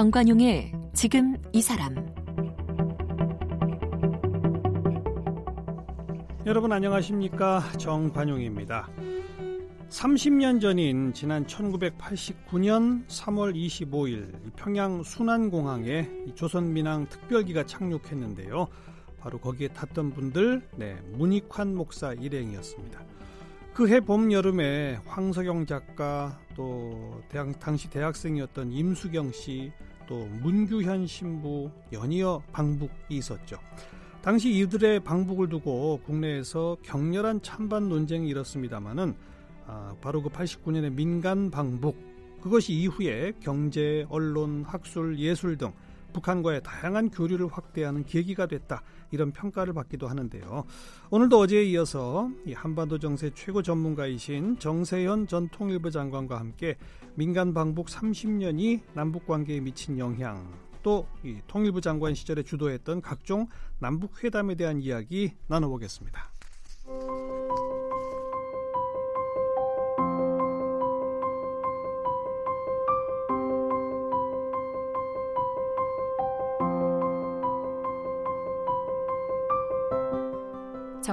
정관용의 지금 이 사람 여러분 안녕하십니까 정관용입니다. 30년 전인 지난 1989년 3월 25일 평양 순안공항에 조선민항 특별기가 착륙했는데요. 바로 거기에 탔던 분들 네, 문익환 목사 일행이었습니다. 그해 봄 여름에 황석영 작가 또 대학, 당시 대학생이었던 임수경 씨 또 문규현 신부 연이어 방북이 있었죠. 당시 이들의 방북을 두고 국내에서 격렬한 찬반 논쟁이 일었습니다마는 아, 바로 그 89년의 민간 방북 그것이 이후에 경제, 언론, 학술, 예술 등 북한과의 다양한 교류를 확대하는 계기가 됐다 이런 평가를 받기도 하는데요. 오늘도 어제에 이어서 한반도 정세 최고 전문가이신 정세현 전 통일부 장관과 함께 민간 방북 30년이 남북 관계에 미친 영향 또 통일부 장관 시절에 주도했던 각종 남북 회담에 대한 이야기 나눠보겠습니다.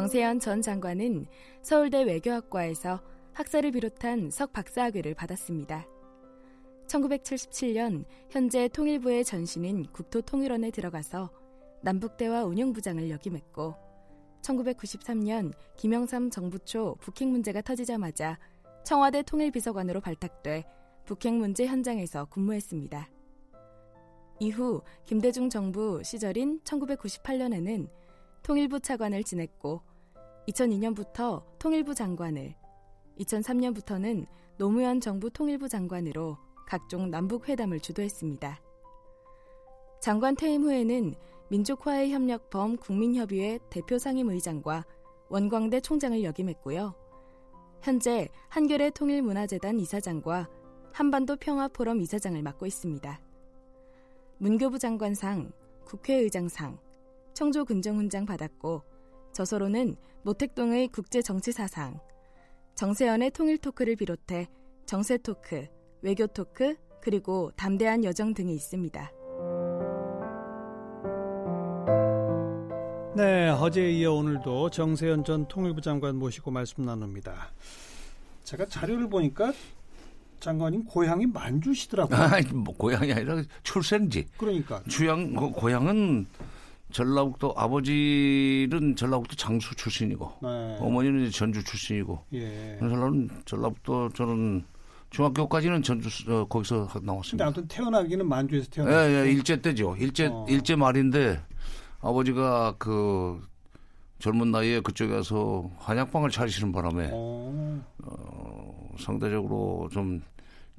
정세현 전 장관은 서울대 외교학과에서 학사를 비롯한 석 박사학위를 받았습니다. 1977년 현재 통일부의 전신인 국토통일원에 들어가서 남북대화 운영부장을 역임했고 1993년 김영삼 정부 초 북핵 문제가 터지자마자 청와대 통일비서관으로 발탁돼 북핵 문제 현장에서 근무했습니다. 이후 김대중 정부 시절인 1998년에는 통일부 차관을 지냈고 2002년부터 통일부 장관을 2003년부터는 노무현 정부 통일부 장관으로 각종 남북 회담을 주도했습니다. 장관 퇴임 후에는 민족화해협력범 국민협의회 대표 상임의장과 원광대 총장을 역임했고요. 현재 한겨레 통일문화재단 이사장과 한반도 평화포럼 이사장을 맡고 있습니다. 문교부 장관상, 국회의장상, 청조근정훈장 받았고 저서로는 모택동의 국제정치사상, 정세연의 통일토크를 비롯해 정세토크, 외교토크, 그리고 담대한 여정 등이 있습니다. 네, 어제에 이어 오늘도 정세현 전 통일부 장관 모시고 말씀 나눕니다. 제가 자료를 보니까 장관님 고향이 만주시더라고요. 아, 뭐 고향이 아니라 출생지. 그러니까. 주양 고향은 전라북도 아버지는 전라북도 장수 출신이고 네. 어머니는 전주 출신이고. 예. 저는 전라북도 저는 중학교까지는 전주 어, 거기서 나왔습니다. 아무튼 태어나기는 만주에서 태어났어요. 예, 예, 일제 때죠. 일제 어. 일제 말인데 아버지가 그 젊은 나이에 그쪽에 가서 한약방을 차리시는 바람에 어. 어, 상대적으로 좀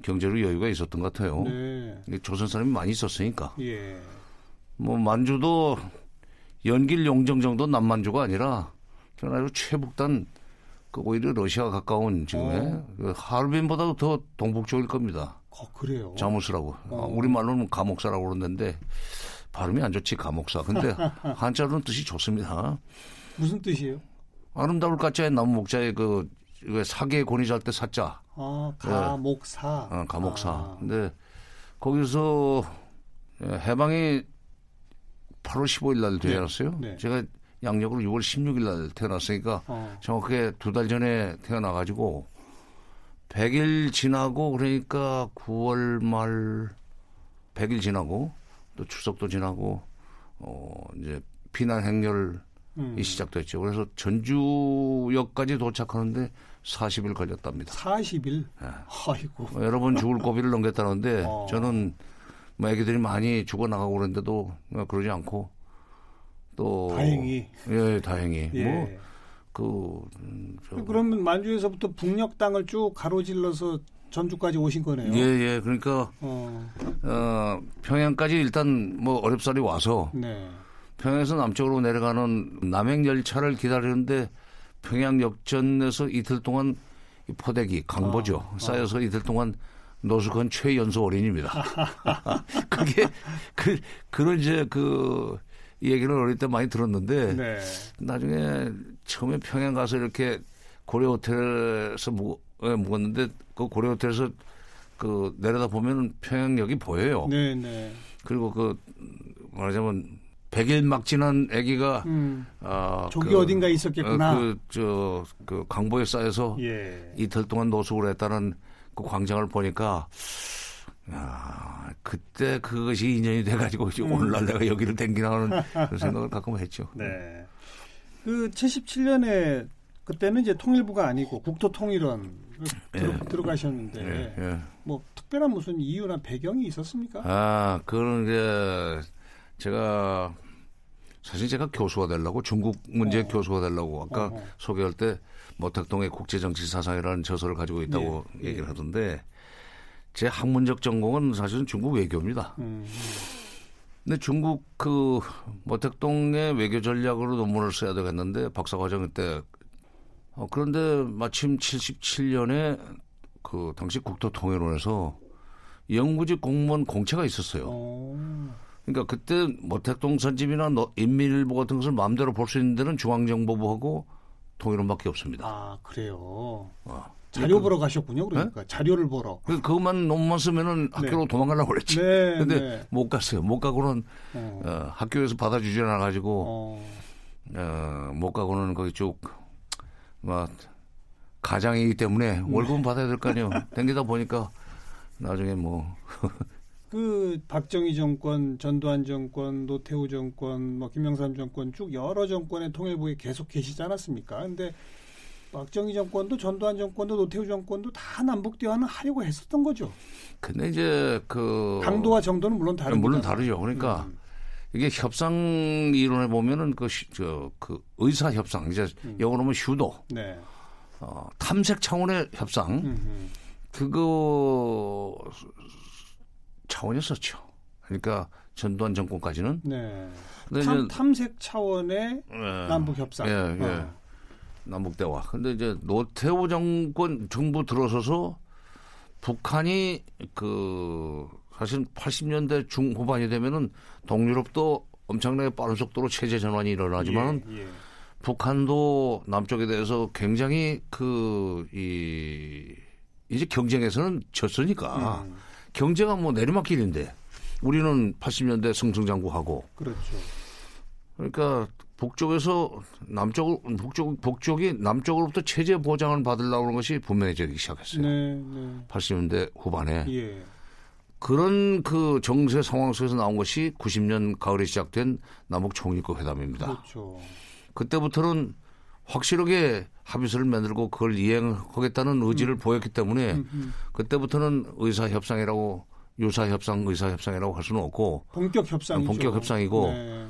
경제로 여유가 있었던 것 같아요. 네. 조선 사람이 많이 있었으니까. 예. 뭐 만주도 연길 용정 정도 남만주가 아니라 전화로 최북단 그 오히려 러시아가 가까운 지금의 어. 그 하얼빈보다도 더 동북쪽일 겁니다. 어, 그래요. 자무스라고. 어. 우리 말로는 감옥사라고 그러는데 발음이 안 좋지 감옥사. 근데 한자로는 뜻이 좋습니다. 무슨 뜻이에요? 아름다울 가짜의 나무 목자의 그 사계 권위 잘때 사자. 아 감옥사. 네. 어, 감옥사. 아. 근데 거기서 해방이 8월 15일 날 태어났어요. 네. 네. 제가 양력으로 6월 16일 날 태어났으니까 어. 정확하게 두 달 전에 태어나 가지고 100일 지나고 그러니까 9월 말 100일 지나고 또 추석도 지나고 어 이제 피난 행렬이 음. 시작됐죠. 그래서 전주역까지 도착하는데 40일 걸렸답니다. 40일? 네. 아이고. 뭐 여러 번 죽을 고비를 넘겼다는데 어. 저는 뭐 애기들이 많이 죽어나가고 그랬는데도 그러지 않고 또 다행히 예 다행히 예. 뭐그 음, 그러면 만주에서부터 북녘 땅을 쭉 가로질러서 전주까지 오신 거네요. 예, 예. 그러니까 어. 어 평양까지 일단 뭐 어렵사리 와서 네. 평양에서 남쪽으로 내려가는 남행 열차를 기다리는데 평양 역전에서 이틀 동안 포대기 강보죠 어, 쌓여서 어. 이틀 동안 노숙한 최연소 어린입니다. 그게 그 그런 이제 그 얘기를 어릴 때 많이 들었는데 네. 나중에 처음에 평양 가서 이렇게 고려 호텔에서 묵, 예, 묵었는데 그 고려 호텔에서 그 내려다 보면은 평양역이 보여요. 네, 네. 그리고 그 말하자면 100일 막 지난 아기가 음. 아, 저기 그, 어딘가 있었겠구나. 어, 그저 그 강보에 쌓여서 예. 이틀 동안 노숙을 했다는 그 광장을 보니까 야, 그때 그것이 인연이 돼가지고 음. 오늘날 내가 여기를 댕기나 하는 그런 생각을 가끔 했죠. 네. 그 77년에 그때는 이제 통일부가 아니고 국토통일원 들어, 예. 들어가셨는데 예, 예. 뭐 특별한 무슨 이유나 배경이 있었습니까? 아, 그런 게 제가 사실 제가 교수가 되려고 중국 문제 어. 교수가 되려고 아까 어. 소개할 때 모택동의 국제정치 사상이라는 저서를 가지고 있다고 네. 얘기를 하던데 제 학문적 전공은 사실은 중국 외교입니다. 음. 근데 중국 그 모택동의 외교 전략으로 논문을 써야 되겠는데 박사 과정 때 어, 그런데 마침 77년에 그 당시 국토통일원에서 영구직 공무원 공채가 있었어요. 오. 그러니까 그때 모택동 선집이나 인민일보 같은 것을 마음대로 볼 수 있는 데는 중앙정보부하고 통일원밖에 없습니다. 아 그래요. 어. 자료 보러 가셨군요. 그러니까 네? 자료를 보러. 그 그것만 논문만 쓰면은 학교로 네. 도망가려고 그랬지. 네, 근데 네. 못 갔어요. 못 가고는 어. 어, 학교에서 받아주지 않아 가지고 어. 어, 못 가고는 거기 쭉막 가장이기 때문에 네. 월급은 받아야 될 거 아니에요. 댕기다 보니까 나중에 뭐. 그 박정희 정권, 전두환 정권, 노태우 정권, 뭐 김영삼 정권 쭉 여러 정권의 통일부에 계속 계시지 않았습니까? 근데 박정희 정권도 전두환 정권도 노태우 정권도 다 남북 대화는 하려고 했었던 거죠. 근데 이제 그 강도와 정도는 물론 다르죠. 물론 다르죠. 그러니까 음. 이게 협상 이론에 보면은 그, 저, 그 의사 협상, 이제 음. 영어로 하면 슈도. 네. 어, 탐색 차원의 협상. 음흠. 그거 차원이었었죠. 그러니까 전두환 정권까지는. 네. 탐, 탐색 차원의 네. 남북 협상. 예, 예. 어. 남북 대화. 근데 이제 노태우 정권 정부 들어서서 북한이 그 사실 80년대 중후반이 되면은 동유럽도 엄청나게 빠른 속도로 체제 전환이 일어나지만 예, 예. 북한도 남쪽에 대해서 굉장히 그 이 이제 경쟁에서는 졌으니까 음. 경제가 뭐 내리막길인데 우리는 80년대 승승장구하고 그렇죠. 그러니까 북쪽에서 남쪽 북쪽 북쪽이 남쪽으로부터 체제 보장을 받으려고 하는 것이 분명해지기 시작했어요. 네, 네. 80년대 후반에 예. 그런 그 정세 상황 속에서 나온 것이 90년 가을에 시작된 남북 총리급 회담입니다. 그렇죠. 그때부터는 확실하게 합의서를 만들고 그걸 이행하겠다는 의지를 음. 보였기 때문에 음, 음. 그때부터는 의사 협상이라고 유사 협상, 의사 협상이라고 할 수는 없고 본격 협상이죠. 본격 협상이고 네.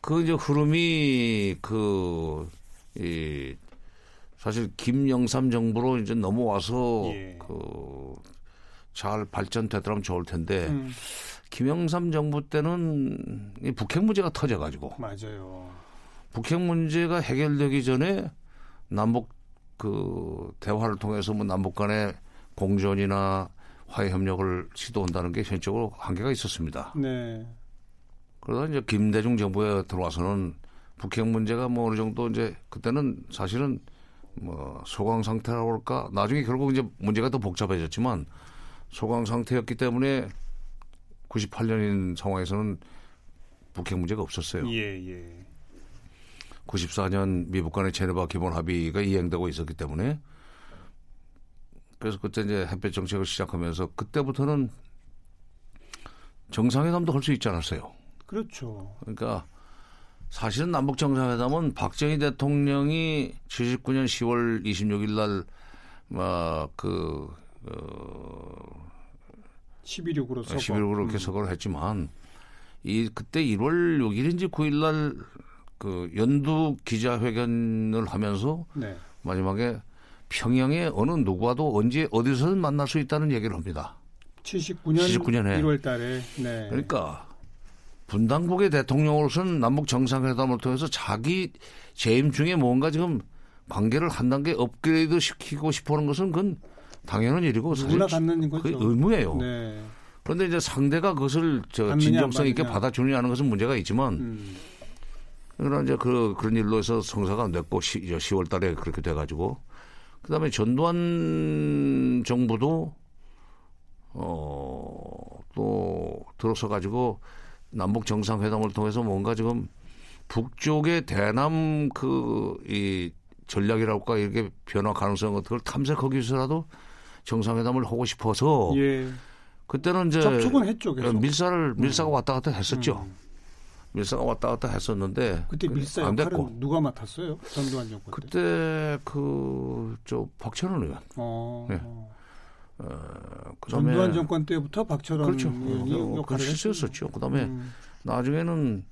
그 이제 흐름이 그, 이, 사실 김영삼 정부로 이제 넘어와서 예. 그잘 발전되더라면 좋을 텐데 음. 김영삼 정부 때는 이 북핵 문제가 터져가지고 맞아요. 북핵 문제가 해결되기 전에 남북 그 대화를 통해서 뭐 남북 간의 공존이나 화해 협력을 시도한다는 게 현실적으로 한계가 있었습니다. 네. 그러다 이제 김대중 정부에 들어와서는 북핵 문제가 뭐 어느 정도 이제 그때는 사실은 뭐 소강 상태라고 할까 나중에 결국 이제 문제가 더 복잡해졌지만 소강 상태였기 때문에 98년인 상황에서는 북핵 문제가 없었어요. 예, 예. 94년 미북 간의 제네바 기본 합의가 이행되고 있었기 때문에 그래서 그때 이제 햇볕 정책을 시작하면서 그때부터는 정상회담도 할 수 있지 않았어요. 그렇죠. 그러니까 사실은 남북 정상회담은 박정희 대통령이 79년 10월 26일 날, 막, 그, 어, 11.6으로 서거. 11.6으로 음. 서거를 했지만, 이, 그때 1월 6일인지 9일 날, 그, 연두 기자회견을 하면서, 네. 마지막에 평양에 어느 누구와도 언제 어디서든 만날 수 있다는 얘기를 합니다. 79년, 79년에. 1월 달에. 네. 그러니까 분당국의 대통령으로서는 남북 정상회담을 통해서 자기 재임 중에 뭔가 지금 관계를 한 단계 업그레이드 시키고 싶어 하는 것은 그건 당연한 일이고 사실 갖는 거죠. 의무예요. 네. 그런데 이제 상대가 그것을 저 진정성 있게 받아주느냐 하는 것은 문제가 있지만 음. 그러나 이제 그, 그런 일로 해서 성사가 안 됐고 10, 10월 달에 그렇게 돼가지고 그 다음에 전두환 정부도 어 또 들어서 가지고 남북 정상회담을 통해서 뭔가 지금 북쪽의 대남 그 이 전략이랄까 이렇게 변화 가능성 같은 걸 탐색하기 위해서라도 정상회담을 하고 싶어서 예. 그때는 이제 접촉은 했죠. 계속. 밀사를 밀사가 음. 왔다 갔다 했었죠. 음. 밀사가 왔다 갔다 했었는데 그때 밀사 안 됐고 누가 맡았어요? 전두환 정권 때. 그때 그 저 박철원 의원. 어. 네. 어, 그다음에 전두환 정권 때부터 박철원 그렇죠. 의원이 어, 역할을 했었었죠. 그다음에 음. 나중에는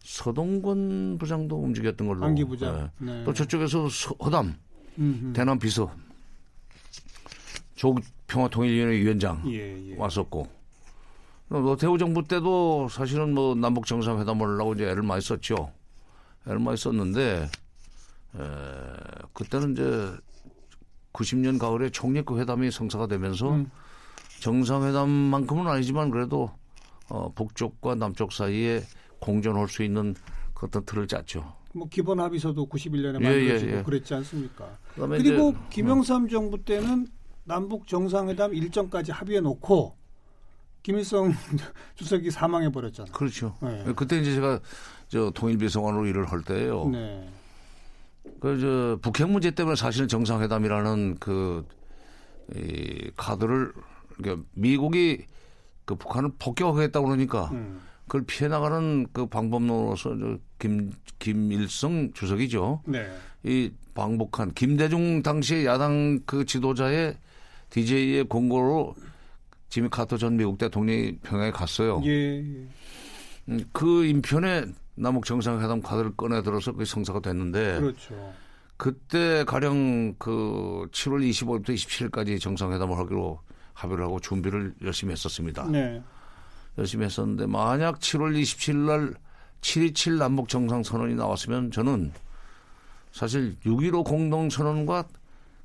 서동권 부장도 움직였던 걸로. 안기 부장. 네. 네. 또 저쪽에서 허담, 음흠. 대남 비서, 조평화통일위원회 위원장 예, 예. 왔었고. 노태우 정부 때도 사실은 뭐 남북 정상회담을 하려고 이제 애를 많이 썼죠. 애를 많이 썼는데 에, 그때는 이제 90년 가을에 총리급 회담이 성사가 되면서 음. 정상회담만큼은 아니지만 그래도 어, 북쪽과 남쪽 사이에 공존할 수 있는 그 어떤 틀을 짰죠. 뭐 기본 합의서도 91년에 만들어지고 예, 예, 예. 그랬지 않습니까? 그리고 이제, 김영삼 음. 정부 때는 남북 정상회담 일정까지 합의해 놓고 김일성 주석이 사망해 버렸잖아요. 그렇죠. 네. 그때 이제 제가 저 통일비서관으로 일을 할 때예요. 네. 그저 북핵 문제 때문에 사실은 정상회담이라는 그 이 카드를 그러니까 미국이 그 북한을 폭격하겠다고 그러니까 음. 그걸 피해 나가는 그 방법론으로서 김 김일성 주석이죠. 네. 이 방북한 김대중 당시의 야당 그 지도자의 DJ의 공고로 지미 카터 전 미국 대통령이 평양에 갔어요. 예. 음, 그 인편에 남북 정상회담 카드를 꺼내 들어서 그 성사가 됐는데. 그렇죠. 그때 가령 그 7월 25일부터 27일까지 정상회담을 하기로 합의를 하고 준비를 열심히 했었습니다. 네. 열심히 했었는데 만약 7월 27일 날 727 남북 정상선언이 나왔으면 저는 사실 6.15 공동선언과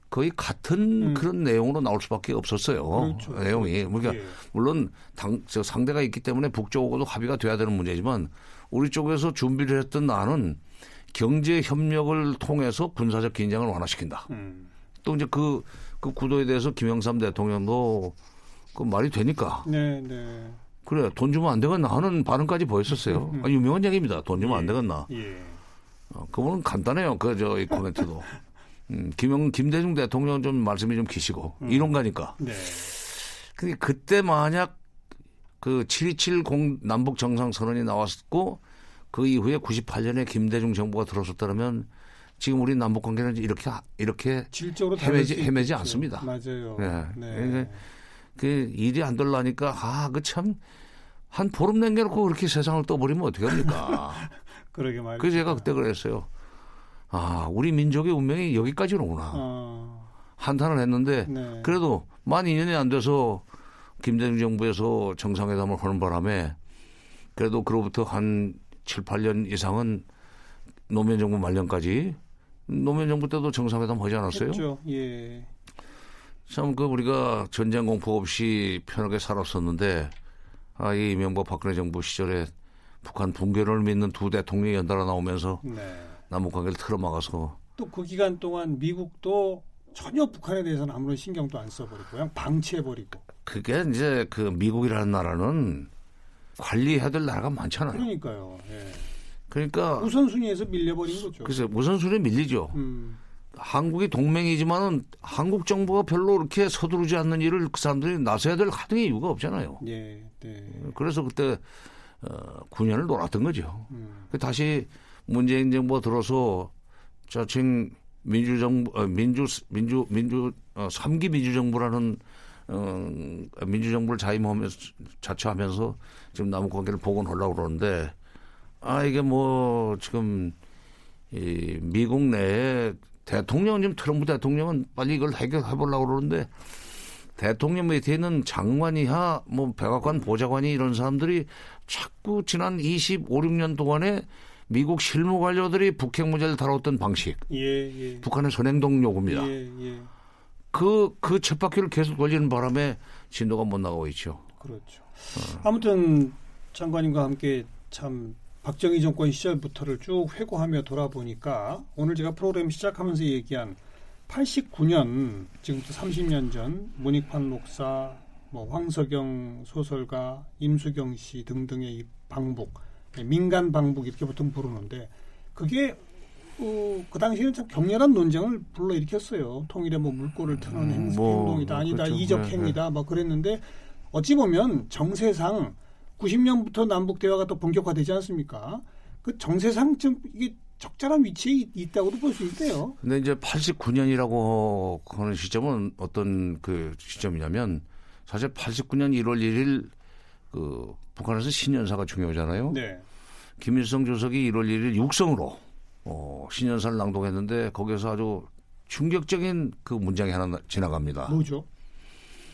거의 같은 음. 그런 내용으로 나올 수밖에 없었어요. 그렇죠. 내용이. 그러니까 예. 물론 당, 저 상대가 있기 때문에 북쪽하고도 합의가 돼야 되는 문제지만 우리 쪽에서 준비를 했던 나는 경제 협력을 통해서 군사적 긴장을 완화시킨다. 음. 또 이제 그, 그 구도에 대해서 김영삼 대통령도 그 말이 되니까. 네, 네. 그래, 돈 주면 안 되겠나 하는 반응까지 보였었어요. 음. 아, 유명한 얘기입니다. 돈 주면 예. 안 되겠나. 예. 어, 그거는 간단해요. 그, 저, 이 코멘트도. 음, 김영, 김대중 대통령 좀 말씀이 좀 기시고, 음. 이론가니까. 네. 근데 그때 만약 그 727 남북 정상선언이 나왔고, 그 이후에 98년에 김대중 정부가 들어섰다면 지금 우리 남북 관계는 이렇게 이렇게 헤매지 헤매지 않습니다. 맞아요. 네. 네. 그러니까 그 일이 안 될라니까 아 그 참 한 보름 남겨놓고 그렇게 세상을 떠버리면 어떻게 합니까? 그러게 말이죠. 그 제가 그때 그랬어요. 아 우리 민족의 운명이 여기까지로구나. 어. 한탄을 했는데 네. 그래도 만 2년이 안 돼서 김대중 정부에서 정상회담을 하는 바람에 그래도 그로부터 한 7, 8년 이상은 노무현 정부 말년까지 노무현 정부 때도 정상회담 하지 않았어요? 그렇죠. 예. 참 그 우리가 전쟁 공포 없이 편하게 살았었는데 아, 이 이명박 박근혜 정부 시절에 북한 붕괴를 믿는 두 대통령이 연달아 나오면서 네. 남북 관계를 틀어막아서 또 그 기간 동안 미국도 전혀 북한에 대해서는 아무런 신경도 안 써버리고 그냥 방치해버리고 그게 이제 그 미국이라는 나라는 관리해야 될 나라가 많잖아요. 그러니까요. 예. 그러니까 우선순위에서 밀려버린 거죠. 글쎄 우선순위에 밀리죠. 음. 한국이 동맹이지만은 한국 정부가 별로 그렇게 서두르지 않는 일을 그 사람들이 나서야 될 하등의 이유가 없잖아요. 예, 네. 그래서 그때 어, 9년을 놀았던 거죠. 음. 그 다시 문재인 정부가 들어서 자칭 민주정부, 어, 민주, 민주, 민주, 어, 3기 민주정부라는 어, 민주정부를 자임하면서 자처하면서 지금 남북 관계를 복원하려고 그러는데 아 이게 뭐 지금 이 미국 내에 대통령 지금 트럼프 대통령은 빨리 이걸 해결해 보려고 그러는데 대통령 밑에 있는 장관 이하 뭐 백악관 보좌관이 이런 사람들이 자꾸 지난 25, 6년 동안에 미국 실무 관료들이 북핵 문제를 다뤘던 방식. 예, 예. 북한의 선행동 요구입니다. 예, 예. 그, 그 쳇바퀴를 계속 돌리는 바람에 진도가 못 나가고 있죠. 그렇죠. 어. 아무튼 장관님과 함께 참 박정희 정권 시절부터를 쭉 회고하며 돌아보니까 오늘 제가 프로그램 시작하면서 얘기한 89년 지금부터 30년 전 문익환 목사 뭐 황석영 소설가, 임수경 씨 등등의 이 방북, 민간 방북 이렇게 보통 부르는데 그게 어, 그 당시에는 참 격렬한 논쟁을 불러일으켰어요. 통일에 뭐 물꼬를 트는 음, 행, 뭐, 행동이다, 아니다, 그렇죠. 이적 네, 행위다, 네. 뭐 그랬는데 어찌 보면 정세상 90년부터 남북 대화가 또 본격화되지 않습니까? 그 정세상 좀 이게 적절한 위치에 있다고도 볼 수 있대요. 근데 이제 89년이라고 하는 시점은 어떤 그 시점이냐면 사실 89년 1월 1일 그 북한에서 신년사가 중요하잖아요. 네. 김일성 주석이 1월 1일 육성으로 어, 신년사를 낭독했는데 거기서 아주 충격적인 그 문장이 하나 지나갑니다. 뭐죠?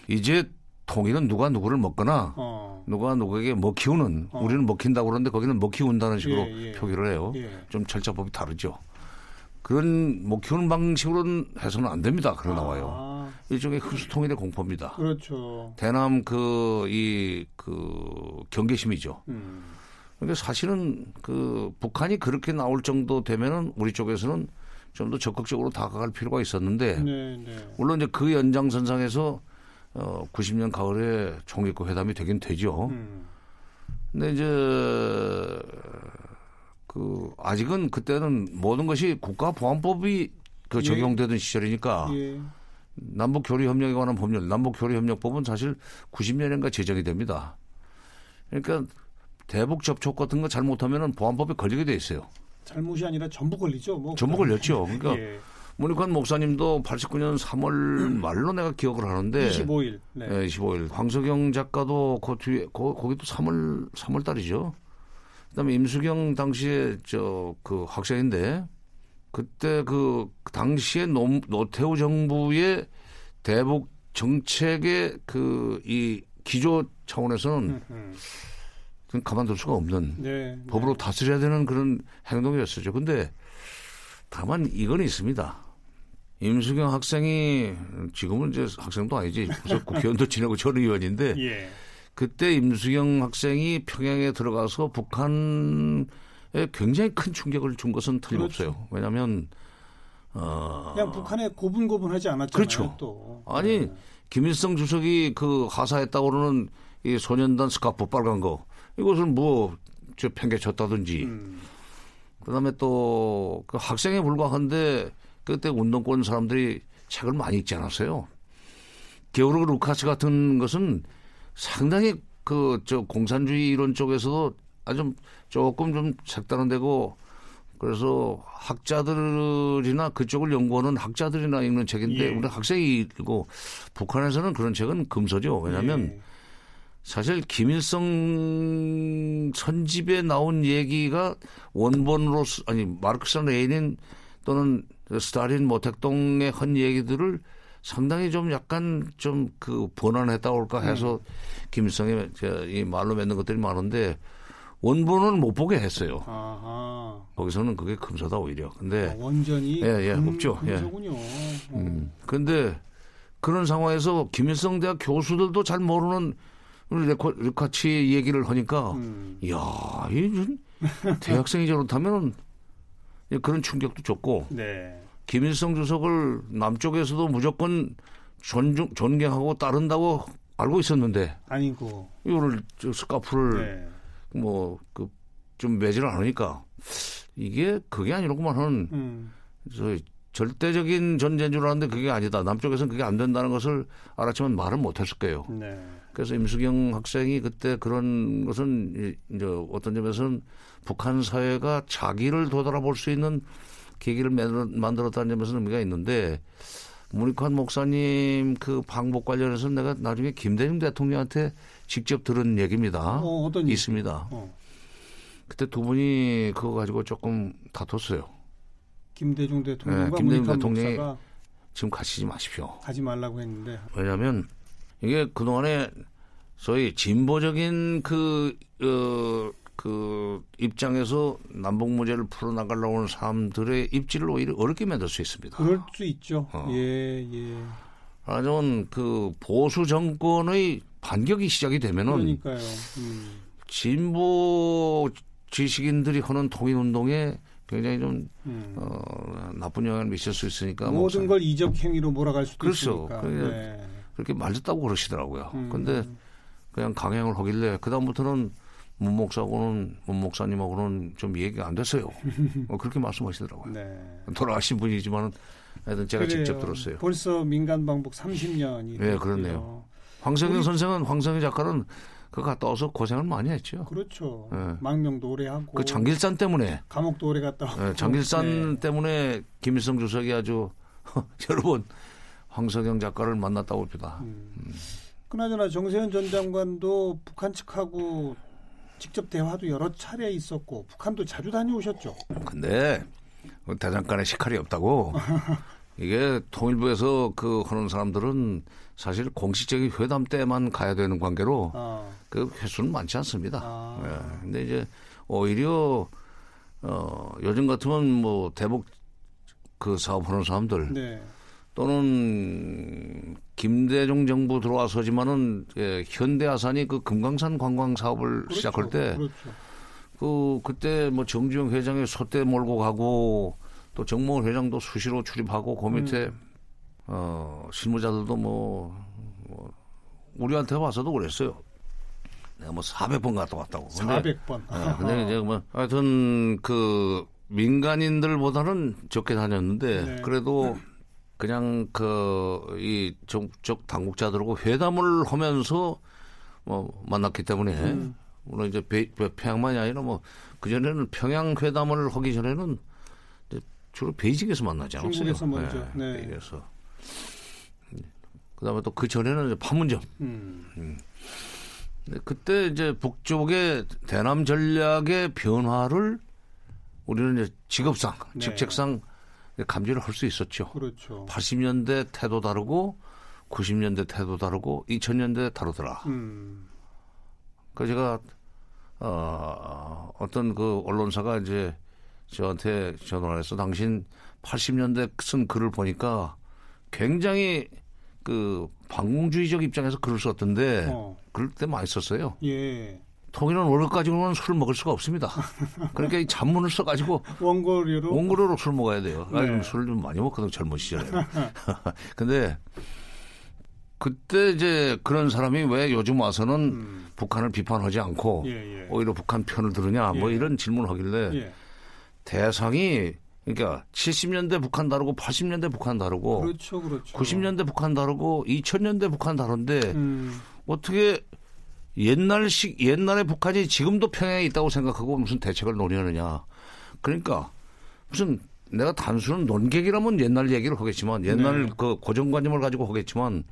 이제 통일은 누가 누구를 먹거나 어. 누가 누구에게 먹히우는 어. 우리는 먹힌다고 그러는데 거기는 먹히운다는 식으로 예, 예. 표기를 해요. 예. 좀 절차법이 다르죠. 그런 먹히우는 방식으로는 해서는 안 됩니다. 그러 나와요. 아. 일종의 흡수통일의 공포입니다. 그렇죠. 대남 그, 이, 그, 경계심이죠. 음. 그러니까 사실은 그 북한이 그렇게 나올 정도 되면은 우리 쪽에서는 좀 더 적극적으로 다가갈 필요가 있었는데 네, 네. 물론 이제 그 연장선상에서 어 90년 가을에 총리급 회담이 되긴 되죠. 음. 근데 이제 그 아직은 그때는 모든 것이 국가보안법이 그 예. 적용되던 예. 시절이니까 예. 남북 교류 협력에 관한 법률, 남북 교류 협력법은 사실 90년인가 제정이 됩니다. 그러니까 대북 접촉 같은 거 잘못하면은 보안법에 걸리게 돼 있어요. 잘못이 아니라 전부 걸리죠. 뭐 전부 걸렸죠. 그러니까 예. 모니칸 목사님도 89년 3월 말로 내가 기억을 하는데 25일. 네. 네 25일. 황석영 작가도 그 뒤에 거, 거기도 3월 3월 달이죠. 그다음에 임수경 당시에 저 그 학생인데 그때 그 당시에 노, 노태우 정부의 대북 정책의 그 이 기조 차원에서는 가만둘 수가 없는 네, 네. 법으로 다스려야 되는 그런 행동이었었죠. 근데 다만 이건 있습니다. 임수경 학생이 지금은 이제 학생도 아니지. 그래서 국회의원도 지내고 전 의원인데 예. 그때 임수경 학생이 평양에 들어가서 북한에 굉장히 큰 충격을 준 것은 틀림없어요. 그렇죠. 왜냐하면 어 그냥 북한에 고분고분하지 않았잖아요. 그렇죠. 또. 아니 네. 김일성 주석이 그 하사했다고 그러는 이 소년단 스카프 빨간 거 이것을 뭐 저 팽개쳤다든지 음. 그다음에 또 그 학생에 불과한데 그때 운동권 사람들이 책을 많이 읽지 않았어요. 게오르그 루카스 같은 것은 상당히 그 저 공산주의 이론 쪽에서도 아주 조금 좀 색다른 데고 그래서 학자들이나 그쪽을 연구하는 학자들이나 읽는 책인데 예. 우리 학생이 읽고 북한에서는 그런 책은 금서죠. 왜냐하면 예. 사실 김일성 선집에 나온 얘기가 원본으로 아니 마르크스나 레닌 또는 스타린 모택동의 한 얘기들을 상당히 좀 약간 좀 그 번안했다고 할까 해서 음. 김일성의 이 말로 맺는 것들이 많은데 원본은 못 보게 했어요. 아하. 거기서는 그게 금서다 오히려. 근데 아, 원전이 예, 예, 금, 없죠. 예. 금서군요. 예. 음. 근데 그런 상황에서 김일성 대학 교수들도 잘 모르는 같이 얘기를 하니까 음. 이야, 이 대학생이 저렇다면 그런 충격도 줬고 네. 김일성 주석을 남쪽에서도 무조건 존중, 존경하고 따른다고 알고 있었는데 아니고 이거를 저 스카프를 네. 뭐 그 좀 매지를 않으니까 이게 그게 아니라고만 하는 음. 저 절대적인 전제인 줄 알았는데 그게 아니다. 남쪽에서는 그게 안 된다는 것을 알았지만 말은 못했을 거예요. 네. 그래서 임수경 학생이 그때 그런 것은 이제 어떤 점에서는 북한 사회가 자기를 되돌아볼 수 있는 계기를 만들었다는 점에서는 의미가 있는데 문익환 목사님 그 방북 관련해서 내가 나중에 김대중 대통령한테 직접 들은 얘기입니다. 어, 떤 있습니다. 어. 그때 두 분이 그거 가지고 조금 다퉜어요. 김대중 대통령과 네, 김대중 대통령이 지금 가시지 마십시오. 가지 말라고 했는데. 왜냐하면 이게 그동안에 소위 진보적인 그, 어, 그 입장에서 남북 문제를 풀어나가려고 하는 사람들의 입지를 오히려 어렵게 만들 수 있습니다. 그럴 수 있죠. 어. 예, 예. 하지만 그 보수 정권의 반격이 시작이 되면은 그러니까요. 음. 진보 지식인들이 하는 통일 운동에 굉장히 좀 음. 어, 나쁜 영향을 미칠 수 있으니까 모든 걸 이적 행위로 몰아갈 수도 그렇죠. 있으니까. 네. 그렇게 맞았다고 그러시더라고요. 음. 근데 그냥 강행을 하길래 그다음부터는 문 목사하고는 문 목사님하고는 좀 얘기가 안 됐어요. 어, 그렇게 말씀하시더라고요. 네. 돌아가신 분이지만은 하여튼 제가 그래요. 직접 들었어요. 벌써 민간 방북 30년이. 네, 그렇네요. 황성현 우리... 선생은 황성현 작가는 그 갔다 와서 고생을 많이 했죠. 그렇죠. 네. 망명도 오래 하고. 그 장길산 때문에. 감옥도 오래 갔다. 네, 장길산 네. 때문에 김일성 주석이 아주 여러 번 황석영 작가를 만났다고 봅니다. 음. 음. 그나저나 정세현 전 장관도 북한 측하고 직접 대화도 여러 차례 있었고 북한도 자주 다녀오셨죠. 근데 그 대장간에 식칼이 없다고 이게 통일부에서 그 하는 사람들은 사실 공식적인 회담 때만 가야 되는 관계로 아. 그 횟수는 많지 않습니다. 아. 예. 근데 이제 오히려 어 요즘 같으면 뭐 대북 그 사업하는 사람들 네. 또는 김대중 정부 들어와서지만은 예, 현대아산이 그 금강산 관광 사업을 그렇죠, 시작할 때 그렇죠. 그 그때 뭐 정주영 회장이 소떼 몰고 가고 또 정몽 회장도 수시로 출입하고 그 밑에 음. 어 실무자들도 뭐, 뭐 우리한테 와서도 그랬어요. 내가 뭐 400번 갔다 왔다고. 근데, 400번. 네, 근데 이제 뭐 하여튼 그 민간인들보다는 적게 다녔는데 네. 그래도 그냥 그 이 정적 당국자들하고 회담을 하면서 뭐 만났기 때문에 음. 물론 이제 배, 평양만이 아니라 뭐 그 전에는 평양 회담을 하기 전에는 주로 베이징에서 만나지 않았어요. 중국에서 먼저. 네. 네. 그래서 그다음에 또 그 전에는 이제 판문점. 음. 음. 그때 이제 북쪽의 대남 전략의 변화를 우리는 이제 직업상, 네. 직책상 감지를 할 수 있었죠. 그렇죠. 80년대 태도 다르고 90년대 태도 다르고 2000년대 다르더라. 음. 그 제가 어, 어떤 그 언론사가 이제 저한테 전화를 해서 당신 80년대 쓴 글을 보니까 굉장히 그 반공주의적 입장에서 글을 썼던데 어. 그럴 때 많이 썼어요. 예. 통일은 월급 가지고는 술을 먹을 수가 없습니다. 그러니까 이 잔문을 써가지고 원고료로 원고료로 술 먹어야 돼요. 네. 아, 술을 좀 많이 먹거든 젊은 시절에. 근데 그때 이제 그런 사람이 왜 요즘 와서는 음. 북한을 비판하지 않고 예, 예. 오히려 북한 편을 들으냐 뭐 예. 이런 질문을 하길래 예. 대상이 그러니까 70년대 북한 다르고 80년대 북한 다르고 그렇죠, 그렇죠. 90년대 북한 다르고 2000년대 북한 다른데 음. 어떻게 옛날식 옛날에 북한이 지금도 평양에 있다고 생각하고 무슨 대책을 논의하느냐. 그러니까 무슨 내가 단순한 논객이라면 옛날 얘기를 하겠지만 옛날 네. 그 고정관념을 가지고 하겠지만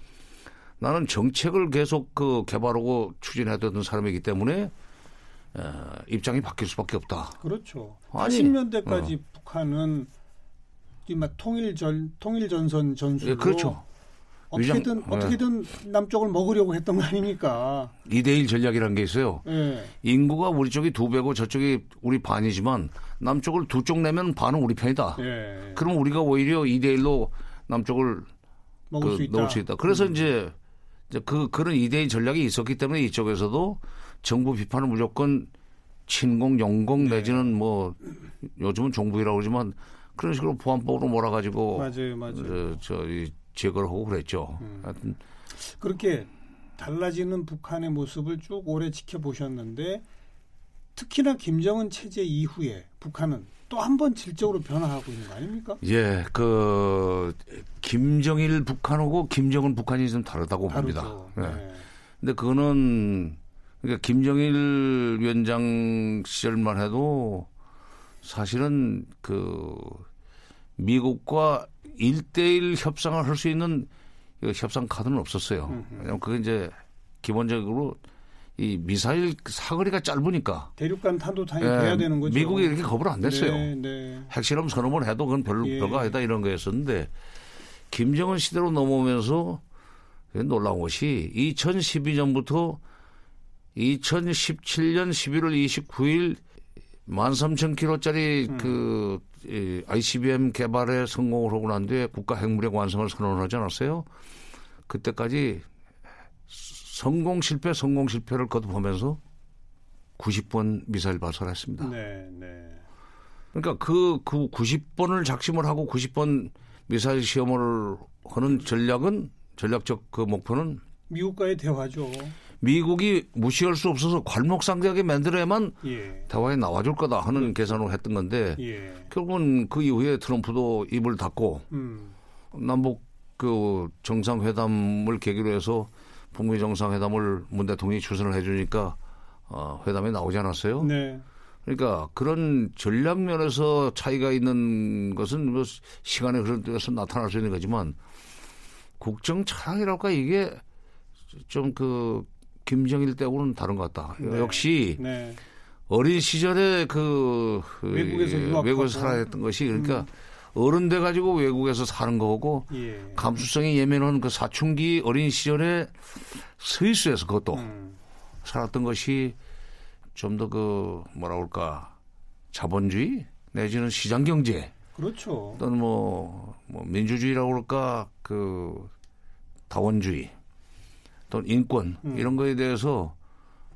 나는 정책을 계속 그 개발하고 추진해야 되는 사람이기 때문에 에, 입장이 바뀔 수밖에 없다. 그렇죠. 아니, 80년대까지 어. 북한은 이막 통일 전 통일 전선 전술로 예, 그렇죠. 어떻게든 위장, 어떻게든 네. 남쪽을 먹으려고 했던 거 아닙니까? 2대1 전략이라는 게 있어요. 네. 인구가 우리 쪽이 두 배고 저쪽이 우리 반이지만 남쪽을 두 쪽 내면 반은 우리 편이다. 네. 그럼 우리가 오히려 2대1로 남쪽을 먹을 그, 수 있다. 넣을 수 있다. 그래서 음. 이제, 그 그런 2대1 전략이 있었기 때문에 이쪽에서도 정부 비판을 무조건 친공, 영공 네. 내지는 뭐 요즘은 종북이라고 그러지만 그런 식으로 보안법으로 몰아가지고 맞아요, 맞아요. 저, 저 제거를 하고 그랬죠. 음. 하여튼 그렇게 달라지는 북한의 모습을 쭉 오래 지켜보셨는데 특히나 김정은 체제 이후에 북한은 또 한 번 질적으로 변화하고 있는 거 아닙니까? 예, 그 김정일 북한하고 김정은 북한이 좀 다르다고 다르죠. 봅니다. 예. 네. 근데 그거는 그러니까 김정일 위원장 시절만 해도 사실은 그 미국과 1대1 협상을 할 수 있는 협상 카드는 없었어요. 왜냐면 그게 이제 기본적으로 이 미사일 사거리가 짧으니까 대륙간 탄도탄이 예, 돼야 되는 거죠. 미국이 이렇게 겁을 안 냈어요. 네, 네. 핵실험 선언을 해도 그건 별로 예. 별거 아니다 이런 거였었는데 김정은 시대로 넘어오면서 놀라운 것이 2012년부터 2017년 11월 29일 13,000km짜리 음. 그 이, ICBM 개발에 성공을 하고 난 뒤에 국가 핵무력 완성을 선언하지 않았어요? 그때까지 성공 실패, 성공 실패를 거듭하면서 90번 미사일 발사했습니다. 네, 네. 그러니까 그, 그 90번을 작심을 하고 90번 미사일 시험을 하는 전략은 전략적 그 목표는 미국과의 대화죠. 미국이 무시할 수 없어서 괄목상대하게 만들어야만 예. 대화에 나와줄 거다 하는 그 계산으로 했던 건데 예. 결국은 그 이후에 트럼프도 입을 닫고 음. 남북 그 정상회담을 계기로 해서 북미 정상회담을 문 대통령이 추선을 해주니까 어, 회담에 나오지 않았어요. 네. 그러니까 그런 전략 면에서 차이가 있는 것은 뭐 시간에 흐르면서 나타날 수 있는 거지만 국정 차량이랄까 이게 좀 그 김정일 때하고는 다른 것 같다. 네. 역시 네. 어린 시절에 그, 그 외국에서, 외국에서 살아했던 것이 그러니까 음. 어른 돼 가지고 외국에서 사는 거고 예. 감수성이 예민한 그 사춘기 어린 시절에 스위스에서 그것도 음. 살았던 것이 좀 더 그 뭐라 그럴까 자본주의 내지는 시장 경제 그렇죠. 또는 뭐, 뭐 민주주의라고 그럴까 그 다원주의 또는 인권 음. 이런 거에 대해서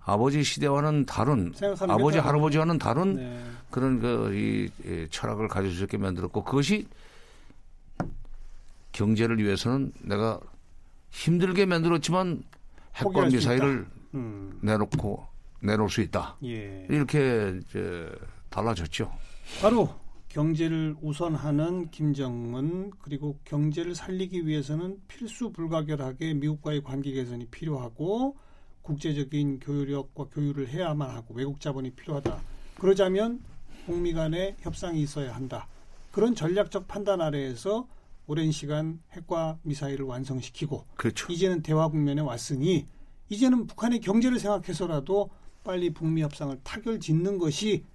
아버지 시대와는 다른 아버지 할아버지와는 다른 네. 그런 그이 철학을 가질 수 있게 만들었고 그것이 경제를 위해서는 내가 힘들게 만들었지만 핵과 미사일을 음. 내놓고 내놓을 수 있다. 예. 이렇게 이제 달라졌죠. 바로 경제를 우선하는 김정은 그리고 경제를 살리기 위해서는 필수 불가결하게 미국과의 관계 개선이 필요하고 국제적인 교류력과 교류를 해야만 하고 외국 자본이 필요하다. 그러자면 북미 간의 협상이 있어야 한다. 그런 전략적 판단 아래에서 오랜 시간 핵과 미사일을 완성시키고 그렇죠. 이제는 대화 국면에 왔으니 이제는 북한의 경제를 생각해서라도 빨리 북미 협상을 타결 짓는 것이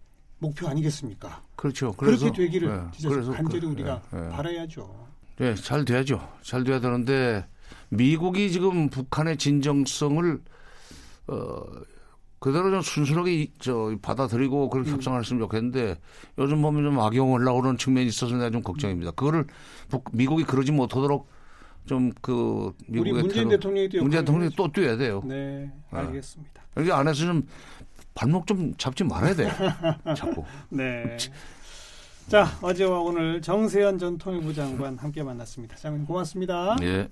목표 아니겠습니까? 그렇죠. 그래서, 그렇게 되기를 네, 진짜 그래서 간절히 그, 우리가 네, 네. 바라야죠. 네, 잘 돼야죠. 잘 돼야 되는데 미국이 지금 북한의 진정성을 어, 그대로 좀 순순하게 저 받아들이고 그렇게 음. 협상했으면 좋겠는데 요즘 보면 좀 악용하려고 그러는 측면이 있어서 내가 좀 걱정입니다. 그거를 북, 미국이 그러지 못하도록 좀그 미국의 문재인 대통령이 문재인 대통령이 또 뛰어야 돼요. 네, 네. 알겠습니다. 네. 여기 안에서 좀 발목 좀 잡지 말아야 돼. 자꾸. 네. 자, 어제와 오늘 정세현 전 통일부 장관 함께 만났습니다. 장관 고맙습니다. 예.